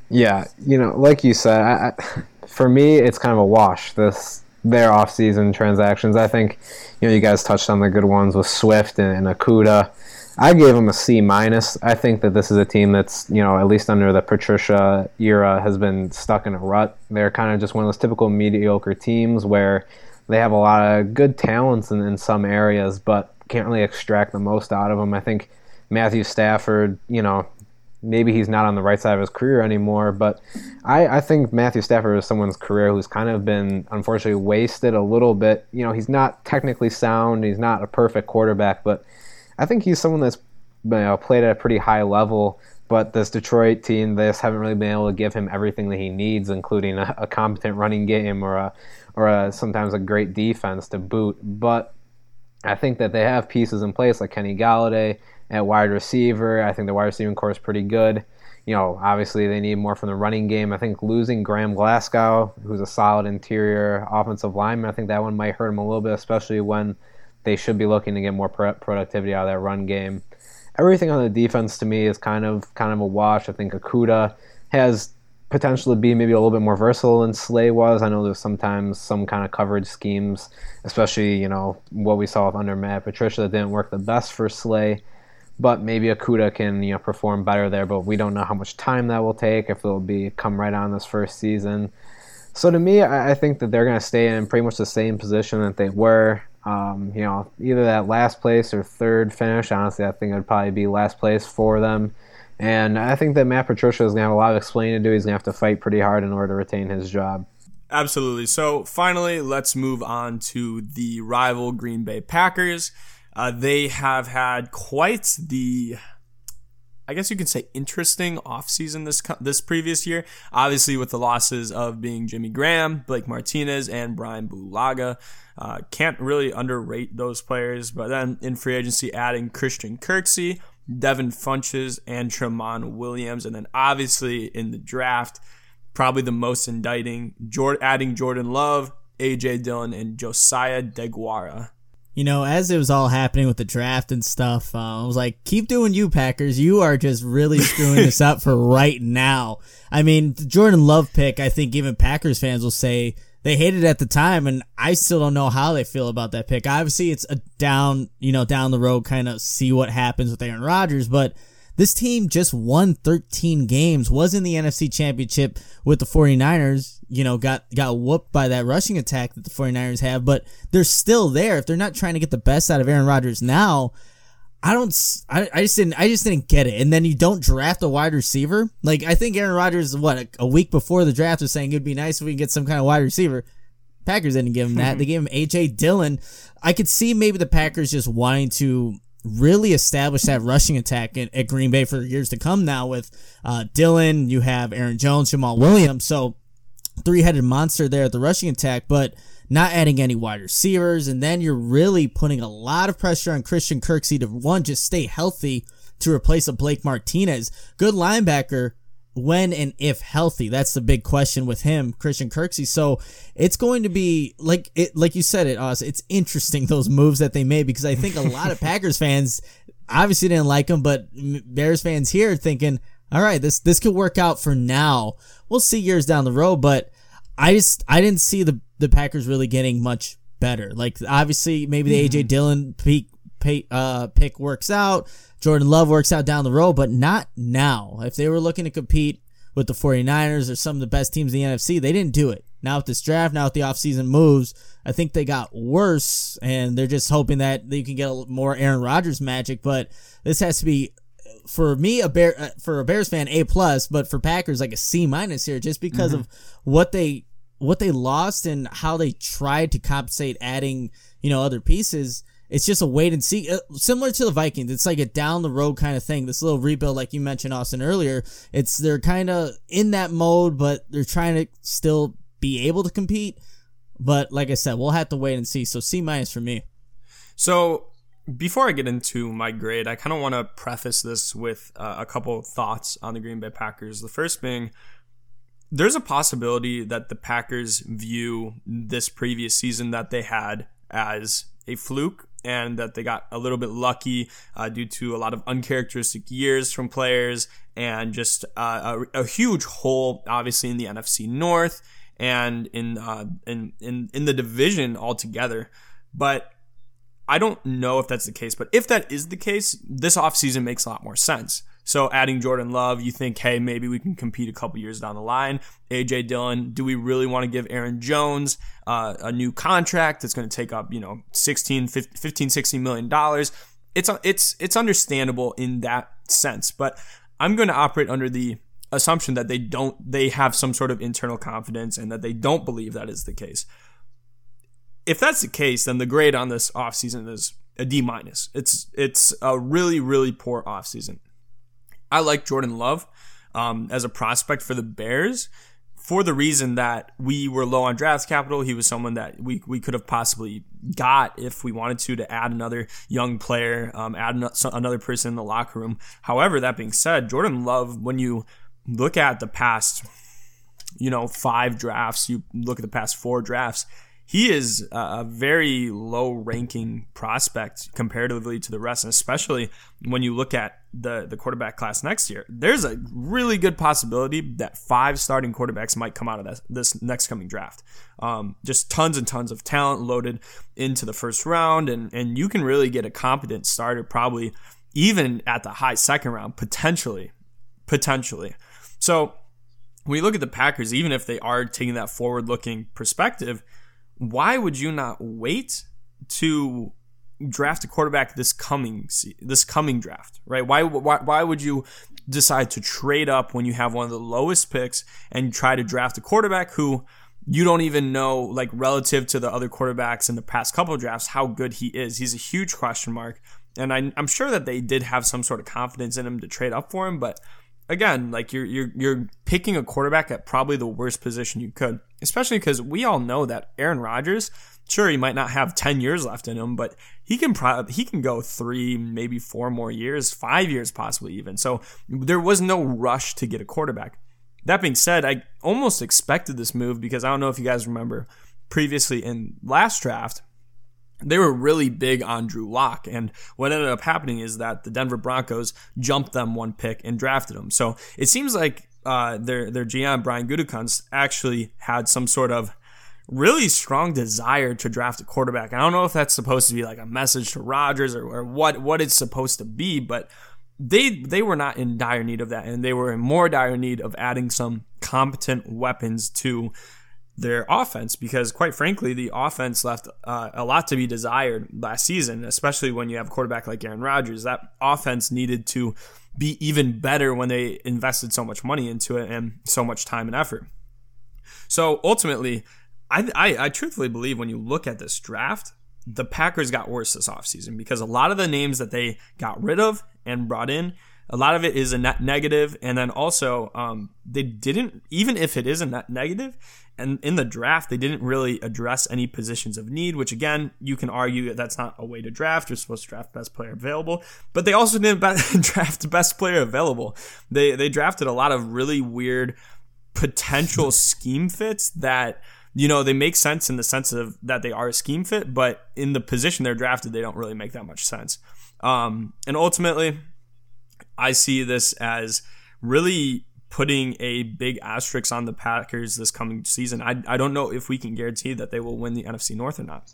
Yeah, you know, like you said, I, I, for me, it's kind of a wash. This their offseason transactions. I think, you know, you guys touched on the good ones with Swift and, and Okudah. I gave them a C minus. I think that this is a team that's you know at least under the Patricia era has been stuck in a rut. They're kind of just one of those typical mediocre teams where they have a lot of good talents in, in some areas, but can't really extract the most out of them. I think Matthew Stafford, you know, maybe he's not on the right side of his career anymore, but I, I think Matthew Stafford is someone's career who's kind of been unfortunately wasted a little bit. You know, he's not technically sound, he's not a perfect quarterback, but I think he's someone that's you know, played at a pretty high level. But this Detroit team, they just haven't really been able to give him everything that he needs, including a, a competent running game or a or a, sometimes a great defense to boot. But I think that they have pieces in place like Kenny Golladay at wide receiver. I think the wide receiving core is pretty good. You know, obviously they need more from the running game. I think losing Graham Glasgow, who's a solid interior offensive lineman, I think that one might hurt him a little bit, especially when they should be looking to get more productivity out of that run game. Everything on the defense to me is kind of kind of a wash. I think Okudah has potential to be maybe a little bit more versatile than Slay was. I know there's sometimes some kind of coverage schemes, especially you know what we saw with under Matt Patricia that didn't work the best for Slay but maybe Okudah can you know perform better there. But we don't know how much time that will take. If it'll be come right on this first season. So to me, I, think that they're going to stay in pretty much the same position that they were. Um, you know, either that last place or third finish. Honestly, I think it would probably be last place for them. And I think that Matt Patricia is going to have a lot of explaining to do. He's going to have to fight pretty hard in order to retain his job. Absolutely. So finally, let's move on to the rival Green Bay Packers. Uh, they have had quite the I guess you can say interesting offseason this this previous year. Obviously, with the losses of being Jimmy Graham, Blake Martinez, and Brian Bulaga. Uh, can't really underrate those players. But then in free agency, adding Christian Kirksey, Devin Funchess, and Tramon Williams. And then obviously in the draft, probably the most indicting, adding Jordan Love, AJ Dillon, and Josiah Deguara you know, as it was all happening with the draft and stuff, uh, I was like, keep doing you, Packers. You are just really screwing this up for right now. I mean, the Jordan Love pick, I think even Packers fans will say they hated it at the time, and I still don't know how they feel about that pick. Obviously, it's a down, you know, down the road kind of see what happens with Aaron Rodgers, but this team just won 13 games, was in the NFC Championship with the 49ers, you know, got got whooped by that rushing attack that the 49ers have, but they're still there. If they're not trying to get the best out of Aaron Rodgers now, I don't I, I just didn't I just didn't get it. And then you don't draft a wide receiver? Like I think Aaron Rodgers what a, a week before the draft was saying it'd be nice if we could get some kind of wide receiver. Packers didn't give him that. they gave him AJ Dillon. I could see maybe the Packers just wanting to really establish that rushing attack at, at Green Bay for years to come now with uh, Dillon, you have Aaron Jones, Jamaal Williams. So three headed monster there at the rushing attack, but not adding any wide receivers. And then you're really putting a lot of pressure on Christian Kirksey to one, just stay healthy to replace a Blake Martinez. Good linebacker, when and if healthy. That's the big question with him, Christian Kirksey. So it's going to be like it, like you said it, Oz. It's interesting those moves that they made because I think a lot of Packers fans obviously didn't like him, but Bears fans here thinking, all right, this this could work out for now. We'll see years down the road, but I just I didn't see the the Packers really getting much better. Like obviously maybe the AJ mm-hmm. Dillon peak uh, pick works out. Jordan Love works out down the road, but not now. If they were looking to compete with the 49ers or some of the best teams in the NFC, they didn't do it. Now with this draft, now with the offseason moves, I think they got worse, and they're just hoping that they can get a, more Aaron Rodgers magic. But this has to be, for me, a bear uh, for a Bears fan, a plus, but for Packers, like a C minus here, just because mm-hmm. of what they what they lost and how they tried to compensate, adding you know other pieces it's just a wait and see. Uh, similar to the Vikings, it's like a down the road kind of thing. This little rebuild, like you mentioned, Austin earlier, it's they're kind of in that mode, but they're trying to still be able to compete. But like I said, we'll have to wait and see. So C minus for me. So before I get into my grade, I kind of want to preface this with uh, a couple thoughts on the Green Bay Packers. The first being, there's a possibility that the Packers view this previous season that they had as a fluke and that they got a little bit lucky uh, due to a lot of uncharacteristic years from players and just uh, a, a, huge hole, obviously in the NFC North and in uh, in, in in the division altogether. But I don't know if that's the case, but if that is the case, this offseason makes a lot more sense. So adding Jordan Love, you think, hey, maybe we can compete a couple years down the line. AJ Dillon, do we really want to give Aaron Jones uh, a new contract that's going to take up, you know, 16, 15, 16 million dollars? It's it's it's understandable in that sense, but I'm going to operate under the assumption that they don't they have some sort of internal confidence and that they don't believe that is the case. If that's the case, then the grade on this offseason is a D minus. It's it's a really really poor offseason. I like Jordan Love um, as a prospect for the Bears for the reason that we were low on draft capital. He was someone that we, we could have possibly got if we wanted to to add another young player, um, add another person in the locker room. However, that being said, Jordan Love, when you look at the past, you know, five drafts, you look at the past four drafts, he is a very low ranking prospect comparatively to the rest, and especially when you look at the, the quarterback class next year. There's a really good possibility that five starting quarterbacks might come out of this, this next coming draft. Um, just tons and tons of talent loaded into the first round, and, and you can really get a competent starter probably even at the high second round, potentially. Potentially. So when you look at the Packers, even if they are taking that forward looking perspective, why would you not wait to draft a quarterback this coming this coming draft, right? Why why why would you decide to trade up when you have one of the lowest picks and try to draft a quarterback who you don't even know like relative to the other quarterbacks in the past couple drafts how good he is. He's a huge question mark. And I, I'm sure that they did have some sort of confidence in him to trade up for him, but again, like you're you're you're picking a quarterback at probably the worst position you could, especially because we all know that Aaron Rodgers, sure, he might not have ten years left in him, but he can probably he can go three, maybe four more years, five years possibly even. So there was no rush to get a quarterback. That being said, I almost expected this move because I don't know if you guys remember previously in last draft they were really big on Drew Lock. And what ended up happening is that the Denver Broncos jumped them one pick and drafted him. So it seems like uh, their their GM Brian Gutekunst actually had some sort of really strong desire to draft a quarterback. I don't know if that's supposed to be like a message to Rodgers or, or what what it's supposed to be, but they they were not in dire need of that, and they were in more dire need of adding some competent weapons to their offense because, quite frankly, the offense left uh, a lot to be desired last season, especially when you have a quarterback like Aaron Rodgers. That offense needed to be even better when they invested so much money into it and so much time and effort. So ultimately, I, I, I truthfully believe when you look at this draft, the Packers got worse this offseason because a lot of the names that they got rid of and brought in a lot of it is a net negative, and then also um, they didn't even if it is a net negative, and in the draft they didn't really address any positions of need, which again you can argue that that's not a way to draft. You're supposed to draft best player available, but they also didn't draft best player available. They they drafted a lot of really weird potential scheme fits that you know they make sense in the sense of that they are a scheme fit, but in the position they're drafted, they don't really make that much sense. Um, and ultimately, I see this as really putting a big asterisk on the Packers this coming season. I, I don't know if we can guarantee that they will win the NFC North or not.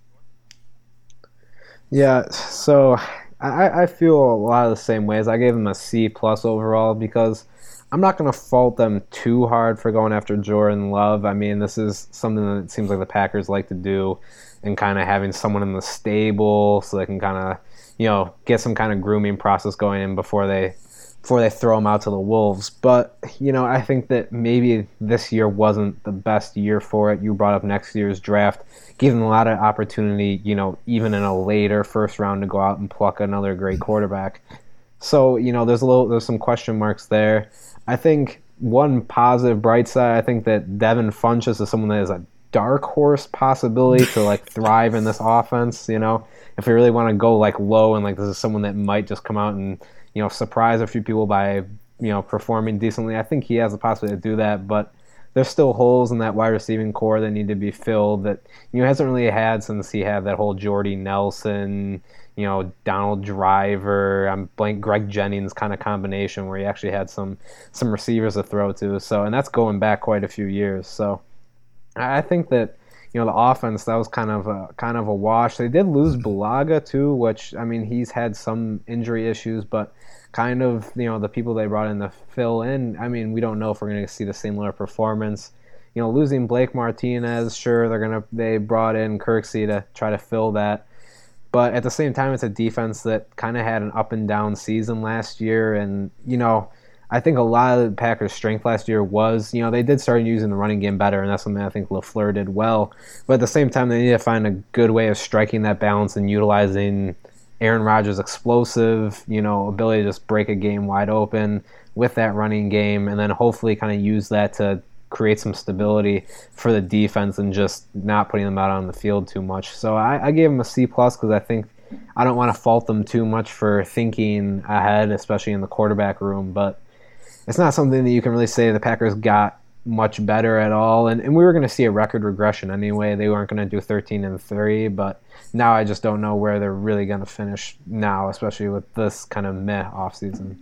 Yeah, so I, I feel a lot of the same ways. I gave them a C plus overall because I'm not going to fault them too hard for going after Jordan Love. I mean, this is something that seems like the Packers like to do, and kind of having someone in the stable so they can kind of, you know, get some kind of grooming process going in before they before they throw him out to the wolves. But you know, I think that maybe this year wasn't the best year for it. You brought up next year's draft, giving a lot of opportunity. You know, even in a later first round to go out and pluck another great quarterback. So you know, there's a little there's some question marks there. I think one positive bright side. I think that Devin Funchess is someone that is a dark horse possibility to like thrive in this offense. You know, if we really want to go like low and like this is someone that might just come out and you know, surprise a few people by, you know, performing decently. I think he has the possibility to do that, but there's still holes in that wide receiving core that need to be filled that you know hasn't really had since he had that whole Jordy Nelson, you know, Donald Driver, I'm blank Greg Jennings kind of combination where he actually had some some receivers to throw to. So and that's going back quite a few years. So I think that you know the offense that was kind of a kind of a wash. They did lose mm-hmm. Bulaga too, which I mean he's had some injury issues, but kind of you know the people they brought in to fill in. I mean we don't know if we're going to see the similar performance. You know losing Blake Martinez, sure they're gonna they brought in Kirksey to try to fill that. But at the same time, it's a defense that kind of had an up and down season last year, and you know I think a lot of the Packers' strength last year was, you know, they did start using the running game better, and that's something I think LaFleur did well. But at the same time, they need to find a good way of striking that balance and utilizing Aaron Rodgers' explosive, you know, ability to just break a game wide open with that running game, and then hopefully kind of use that to create some stability for the defense and just not putting them out on the field too much. So I, I gave them a C plus because I think I don't want to fault them too much for thinking ahead, especially in the quarterback room, but it's not something that you can really say the Packers got much better at all. And, and we were going to see a record regression anyway. They weren't going to do 13 and 3, but now I just don't know where they're really going to finish now, especially with this kind of meh offseason.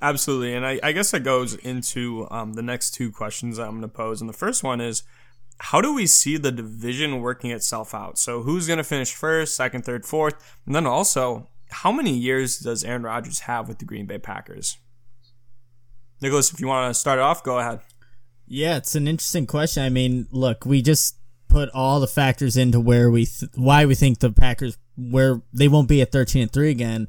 Absolutely. And I, I guess that goes into um, the next two questions I'm going to pose. And the first one is how do we see the division working itself out? So who's going to finish first, second, third, fourth? And then also, how many years does Aaron Rodgers have with the Green Bay Packers? Nicholas, if you want to start off, go ahead. Yeah, it's an interesting question. I mean, look, we just put all the factors into where we th- why we think the Packers where they won't be at 13 and 3 again,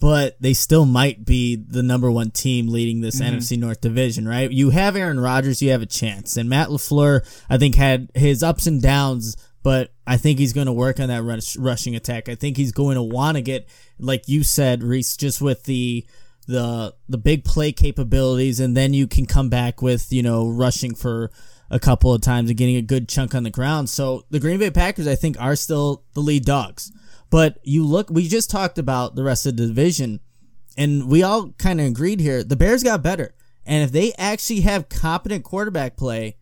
but they still might be the number 1 team leading this mm-hmm. NFC North division, right? You have Aaron Rodgers, you have a chance. And Matt LaFleur I think had his ups and downs, but I think he's going to work on that rush, rushing attack. I think he's going to want to get like you said, Reese, just with the the the big play capabilities, and then you can come back with you know rushing for a couple of times and getting a good chunk on the ground. So the Green Bay Packers, I think, are still the lead dogs. But you look, we just talked about the rest of the division, and we all kind of agreed here. The Bears got better, and if they actually have competent quarterback play.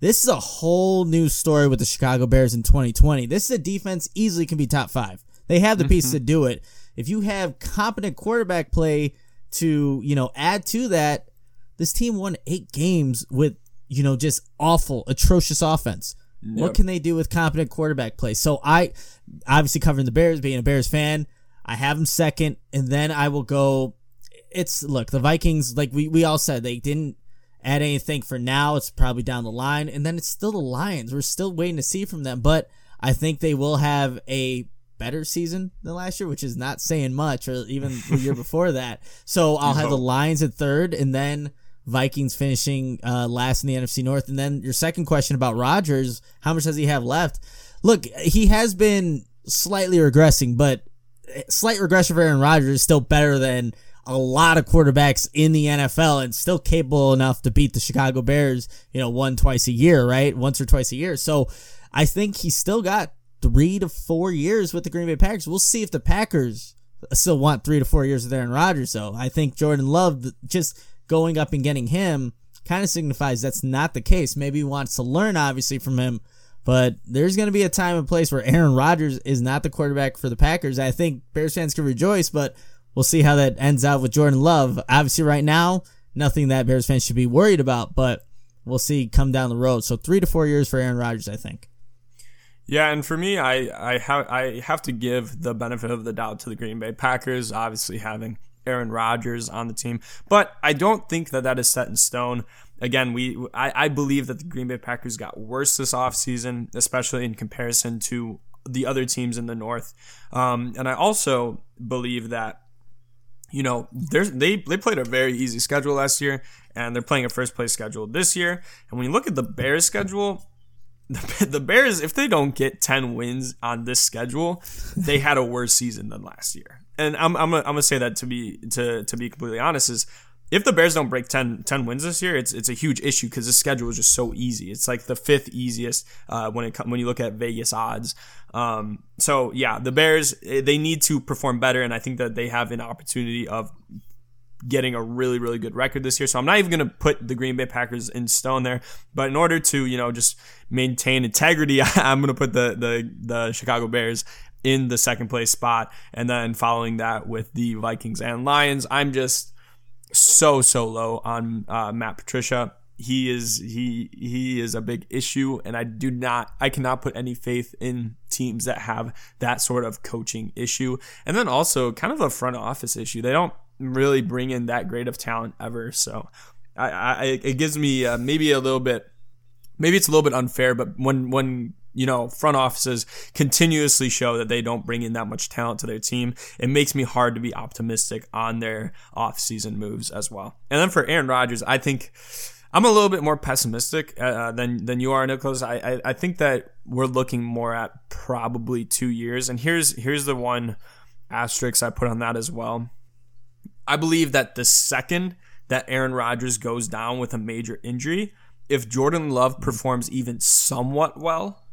This is a whole new story with the Chicago Bears in 2020. This is a defense easily can be top five. They have the pieces mm-hmm. to do it. If you have competent quarterback play, to, you know, add to that, this team won eight games with, you know, just awful, atrocious offense. Yep. What can they do with competent quarterback play? So I, obviously covering the Bears, being a Bears fan, I have them second, and then I will go. It's look the Vikings, like we we all said, they didn't add anything for now. It's probably down the line, and then it's still the Lions. We're still waiting to see from them, but I think they will have a better season than last year, which is not saying much, or even the year before that. So I'll have the Lions at third, and then Vikings finishing uh, last in the NFC North. And then your second question about Rodgers, how much does he have left? Look, he has been slightly regressing, but slight regression for Aaron Rodgers is still better than a lot of quarterbacks in the NFL and still capable enough to beat the Chicago Bears, you know, one twice a year, right? Once or twice a year. So I think he's still got three to four years with the Green Bay Packers. We'll see if the Packers still want three to four years with Aaron Rodgers, though. I think Jordan Love just going up and getting him kind of signifies that's not the case. Maybe he wants to learn, obviously, from him, but there's going to be a time and place where Aaron Rodgers is not the quarterback for the Packers. I think Bears fans can rejoice, but we'll see how that ends out with Jordan Love. Obviously, right now, nothing that Bears fans should be worried about, but we'll see come down the road. So three to four years for Aaron Rodgers, I think. Yeah, and for me, I I have I have to give the benefit of the doubt to the Green Bay Packers, obviously having Aaron Rodgers on the team, but I don't think that that is set in stone. Again, we I, I believe that the Green Bay Packers got worse this offseason, especially in comparison to the other teams in the North. Um, and I also believe that you know, they they played a very easy schedule last year, and they're playing a first place schedule this year. And when you look at the Bears schedule, the, the Bears, if they don't get 10 wins on this schedule, they had a worse season than last year. And I'm, I'm, I'm gonna say that to be to to be completely honest is if the Bears don't break 10, 10 wins this year, it's it's a huge issue because the schedule is just so easy. It's like the fifth easiest uh, when it when you look at Vegas odds. Um, so yeah, the Bears eh, they need to perform better, and I think that they have an opportunity of getting a really really good record this year. So I'm not even going to put the Green Bay Packers in stone there, but in order to you know just maintain integrity, I'm going to put the the the Chicago Bears in the second place spot, and then following that with the Vikings and Lions. I'm just so so low on uh, Matt Patricia. he is he he is a big issue and I do not I cannot put any faith in teams that have that sort of coaching issue. And then also kind of a front office issue. They don't really bring in that great of talent ever. So I, I it gives me uh, maybe a little bit maybe it's a little bit unfair, but when when you know front offices continuously show that they don't bring in that much talent to their team, it makes me hard to be optimistic on their offseason moves as well. And then for Aaron Rodgers, I think I'm a little bit more pessimistic uh, uh, than than you are, Nicholas. I, I I think that we're looking more at probably two years. And here's here's the one asterisk I put on that as well. I believe that the second that Aaron Rodgers goes down with a major injury, if Jordan Love performs even somewhat well,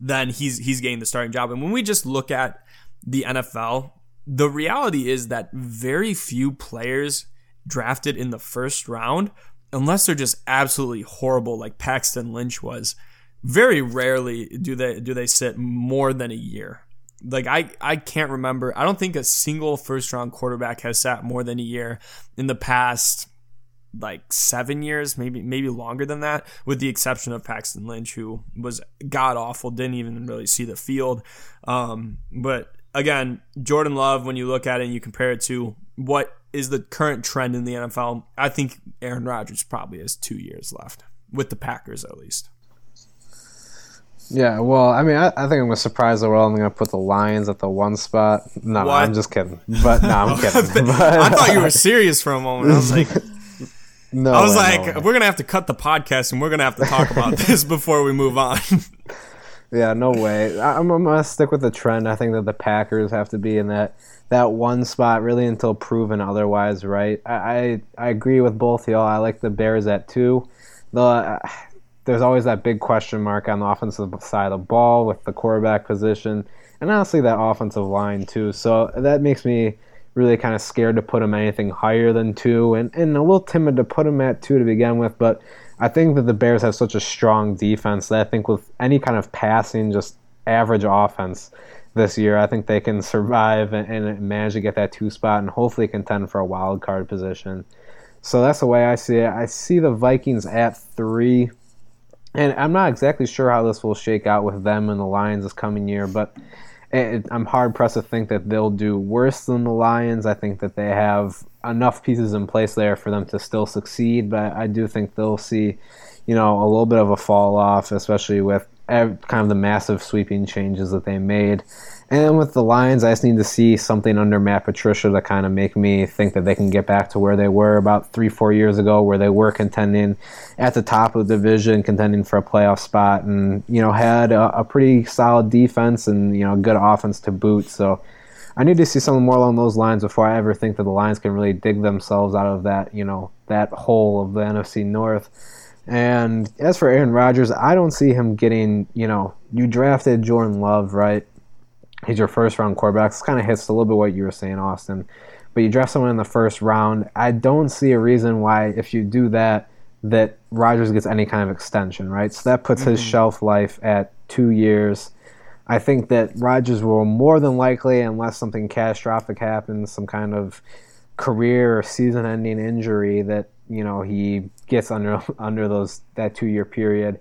then he's he's getting the starting job. And when we just look at the NFL, the reality is that very few players drafted in the first round, unless they're just absolutely horrible, like Paxton Lynch was, very rarely do they do they sit more than a year. Like I, I can't remember. I don't think a single first round quarterback has sat more than a year in the past like seven years, maybe maybe longer than that, with the exception of Paxton Lynch, who was god awful, didn't even really see the field. Um, but again, Jordan Love, when you look at it and you compare it to what is the current trend in the NFL, I think Aaron Rodgers probably has two years left with the Packers at least. Yeah, well, I mean, I, I think I'm gonna surprise the world. I'm gonna put the Lions at the one spot. No, What? I'm just kidding. But no, I'm kidding. But, I thought you were serious for a moment. I was like, no, I was way, like, no we're gonna have to cut the podcast and we're gonna have to talk about this before we move on. Yeah, no way. I- I'm, I'm gonna stick with the trend. I think that the Packers have to be in that that one spot really until proven otherwise. Right? I I, I agree with both y'all. I like the Bears at two. The there's always that big question mark on the offensive side of the ball with the quarterback position, and honestly that offensive line too. So that makes me really kind of scared to put him anything higher than two, and, and a little timid to put him at two to begin with. But I think that the Bears have such a strong defense that I think with any kind of passing, just average offense this year, I think they can survive and, and manage to get that two spot and hopefully contend for a wild card position. So that's the way I see it. I see the Vikings at three. And I'm not exactly sure how this will shake out with them and the Lions this coming year, but it, I'm hard pressed to think that they'll do worse than the Lions. I think that they have enough pieces in place there for them to still succeed, but I do think they'll see, you know, a little bit of a fall off, especially with kind of the massive sweeping changes that they made. And with the Lions, I just need to see something under Matt Patricia to kind of make me think that they can get back to where they were about three, four years ago, where they were contending at the top of the division, contending for a playoff spot, and you know had a, a pretty solid defense and you know good offense to boot. So I need to see something more along those lines before I ever think that the Lions can really dig themselves out of that you know that hole of the NFC North. And as for Aaron Rodgers, I don't see him getting, you know, you drafted Jordan Love, right? He's your first round quarterback. This kind of hits a little bit what you were saying, Austin. But you draft someone in the first round. I don't see a reason why, if you do that, that Rodgers gets any kind of extension, right? So that puts his mm-hmm. shelf life at two years. I think that Rodgers will more than likely, unless something catastrophic happens, some kind of career or season-ending injury that you know he gets under under those that two-year period.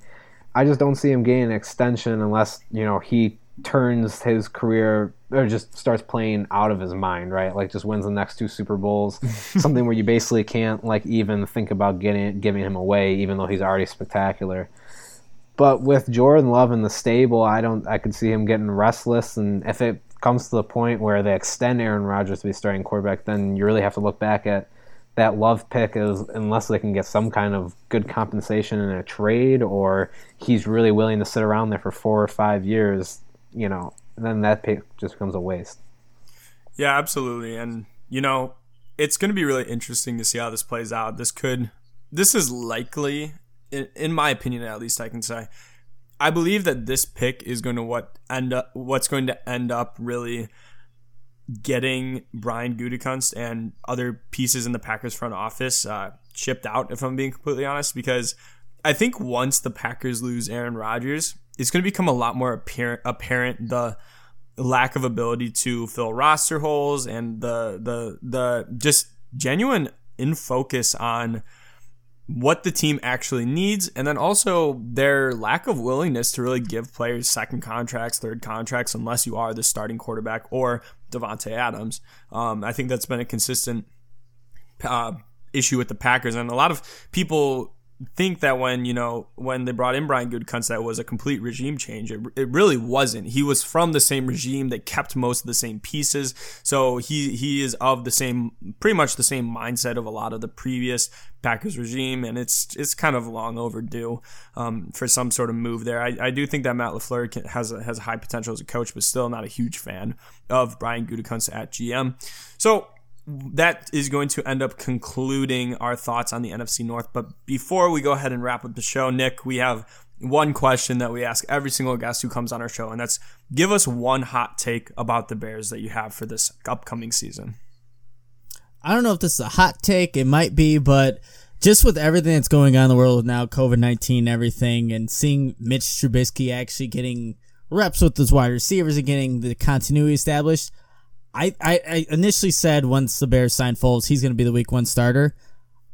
I just don't see him getting an extension unless you know he turns his career or just starts playing out of his mind, right? Like just wins the next two Super Bowls, something where you basically can't like even think about getting giving him away, even though he's already spectacular. But with Jordan Love in the stable, I don't. I could see him getting restless, and if it comes to the point where they extend Aaron Rodgers to be starting quarterback, then you really have to look back at that Love pick is unless they can get some kind of good compensation in a trade, or he's really willing to sit around there for four or five years. You know, then that pick just becomes a waste. Yeah, absolutely. And you know, it's going to be really interesting to see how this plays out. This could this is likely in, in my opinion at least I can say I believe that this pick is going to what end up what's going to end up really getting Brian Gutekunst and other pieces in the Packers front office uh, shipped out if I'm being completely honest because I think once the Packers lose Aaron Rodgers it's going to become a lot more apparent apparent the lack of ability to fill roster holes and the the the just genuine in focus on what the team actually needs, and then also their lack of willingness to really give players second contracts, third contracts, unless you are the starting quarterback or Davante Adams. Um, I think that's been a consistent uh, issue with the Packers, and a lot of people think that when you know when they brought in Brian Gutekunst that was a complete regime change. It, it really wasn't. He was from the same regime that kept most of the same pieces, so he he is of the same pretty much the same mindset of a lot of the previous Packers regime, and it's it's kind of long overdue um, for some sort of move there. I, I do think that Matt Lafleur can, has a, has high potential as a coach, but still not a huge fan of Brian Gutekunst at GM. So that is going to end up concluding our thoughts on the NFC North. But before we go ahead and wrap up the show, Nick, we have one question that we ask every single guest who comes on our show, and that's give us one hot take about the Bears that you have for this upcoming season. I don't know if this is a hot take, it might be, but just with everything that's going on in the world now, COVID 19, everything, and seeing Mitch Trubisky actually getting reps with his wide receivers and getting the continuity established, I, I, I initially said once the Bears sign Foles, he's going to be the week one starter.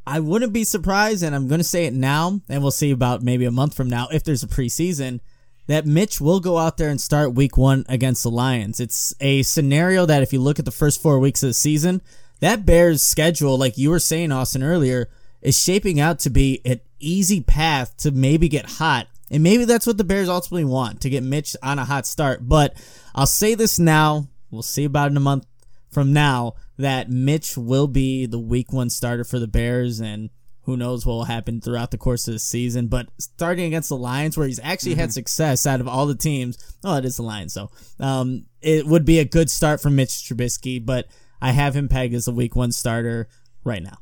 I wouldn't be surprised, and I'm going to say it now, and we'll see about maybe a month from now if there's a preseason, that Mitch will go out there and start week one against the Lions. It's a scenario that if you look at the first four weeks of the season, that Bears schedule, like you were saying, Austin, earlier, is shaping out to be an easy path to maybe get hot. And maybe that's what the Bears ultimately want to get Mitch on a hot start. But I'll say this now We'll see about in a month from now that Mitch will be the week one starter for the Bears and who knows what will happen throughout the course of the season. But starting against the Lions, where he's actually mm-hmm. had success out of all the teams, oh, it is the Lions, so um, it would be a good start for Mitch Trubisky. But I have him pegged as a week one starter right now.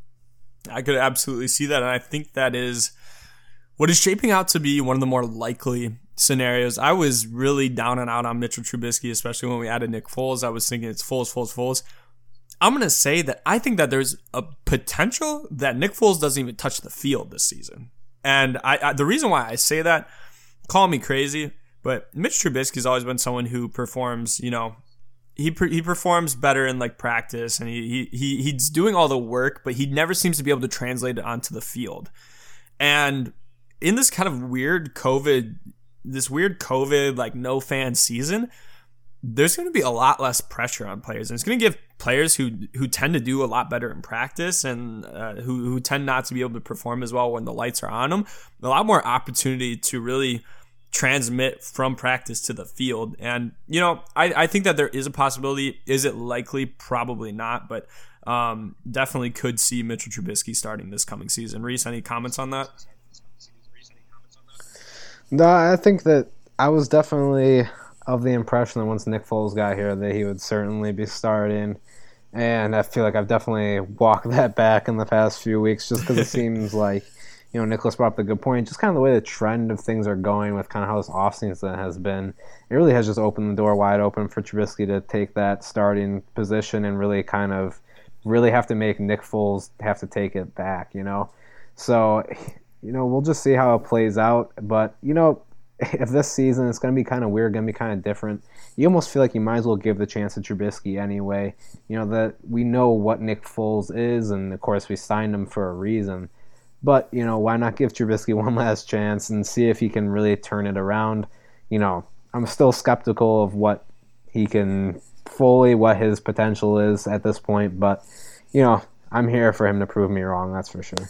I could absolutely see that, and I think that is what is shaping out to be one of the more likely scenarios. I was really down and out on Mitchell Trubisky, especially when we added Nick Foles. I was thinking it's Foles, Foles, Foles. I'm going to say that I think that there's a potential that Nick Foles doesn't even touch the field this season. And I, I the reason why I say that, call me crazy, but Mitch Trubisky's always been someone who performs, you know, he he performs better in like practice and he, he he's doing all the work, but he never seems to be able to translate it onto the field. And in this kind of weird COVID this weird COVID like no fan season, there's going to be a lot less pressure on players, and it's going to give players who who tend to do a lot better in practice and uh, who who tend not to be able to perform as well when the lights are on them a lot more opportunity to really transmit from practice to the field. And you know, I I think that there is a possibility. Is it likely? Probably not, but. Um, definitely could see Mitchell Trubisky starting this coming season. Reese, any comments on that? No, I think that I was definitely of the impression that once Nick Foles got here, that he would certainly be starting. And I feel like I've definitely walked that back in the past few weeks just because it seems like, you know, Nicholas brought up a good point. Just kind of the way the trend of things are going with kind of how this offseason has been. It really has just opened the door wide open for Trubisky to take that starting position and really kind of really have to make Nick Foles have to take it back, you know? So you know, we'll just see how it plays out. But, you know, if this season it's going to be kind of weird, going to be kind of different, you almost feel like you might as well give the chance to Trubisky anyway. You know, that we know what Nick Foles is, and of course we signed him for a reason. But, you know, why not give Trubisky one last chance and see if he can really turn it around? You know, I'm still skeptical of what he can fully, what his potential is at this point, but, you know, I'm here for him to prove me wrong, that's for sure.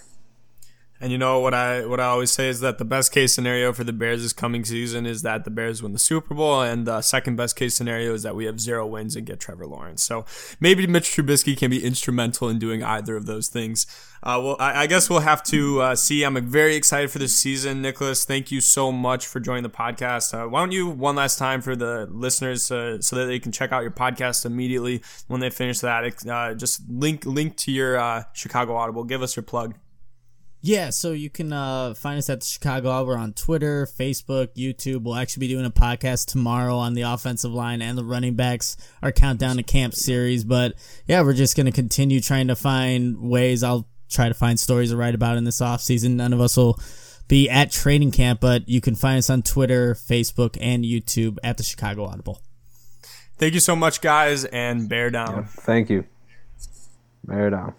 And you know what I what I always say is that the best case scenario for the Bears this coming season is that the Bears win the Super Bowl, and the second best case scenario is that we have zero wins and get Trevor Lawrence. So maybe Mitch Trubisky can be instrumental in doing either of those things. Uh, well, I, I, guess we'll have to uh, see. I'm very excited for this season, Nicholas. Thank you so much for joining the podcast. Uh, why don't you one last time for the listeners uh, so that they can check out your podcast immediately when they finish that? Uh, just link link to your uh, Chicago Audible. Give us your plug. Yeah, so you can uh, find us at the Chicago Hour on Twitter, Facebook, YouTube. We'll actually be doing a podcast tomorrow on the offensive line and the running backs, our countdown to camp series. But yeah, we're just going to continue trying to find ways. I'll try to find stories to write about in this off season. None of us will be at training camp, but you can find us on Twitter, Facebook, and YouTube at the Chicago Audible. Thank you so much, guys, and bear down. Yeah, thank you. Bear down.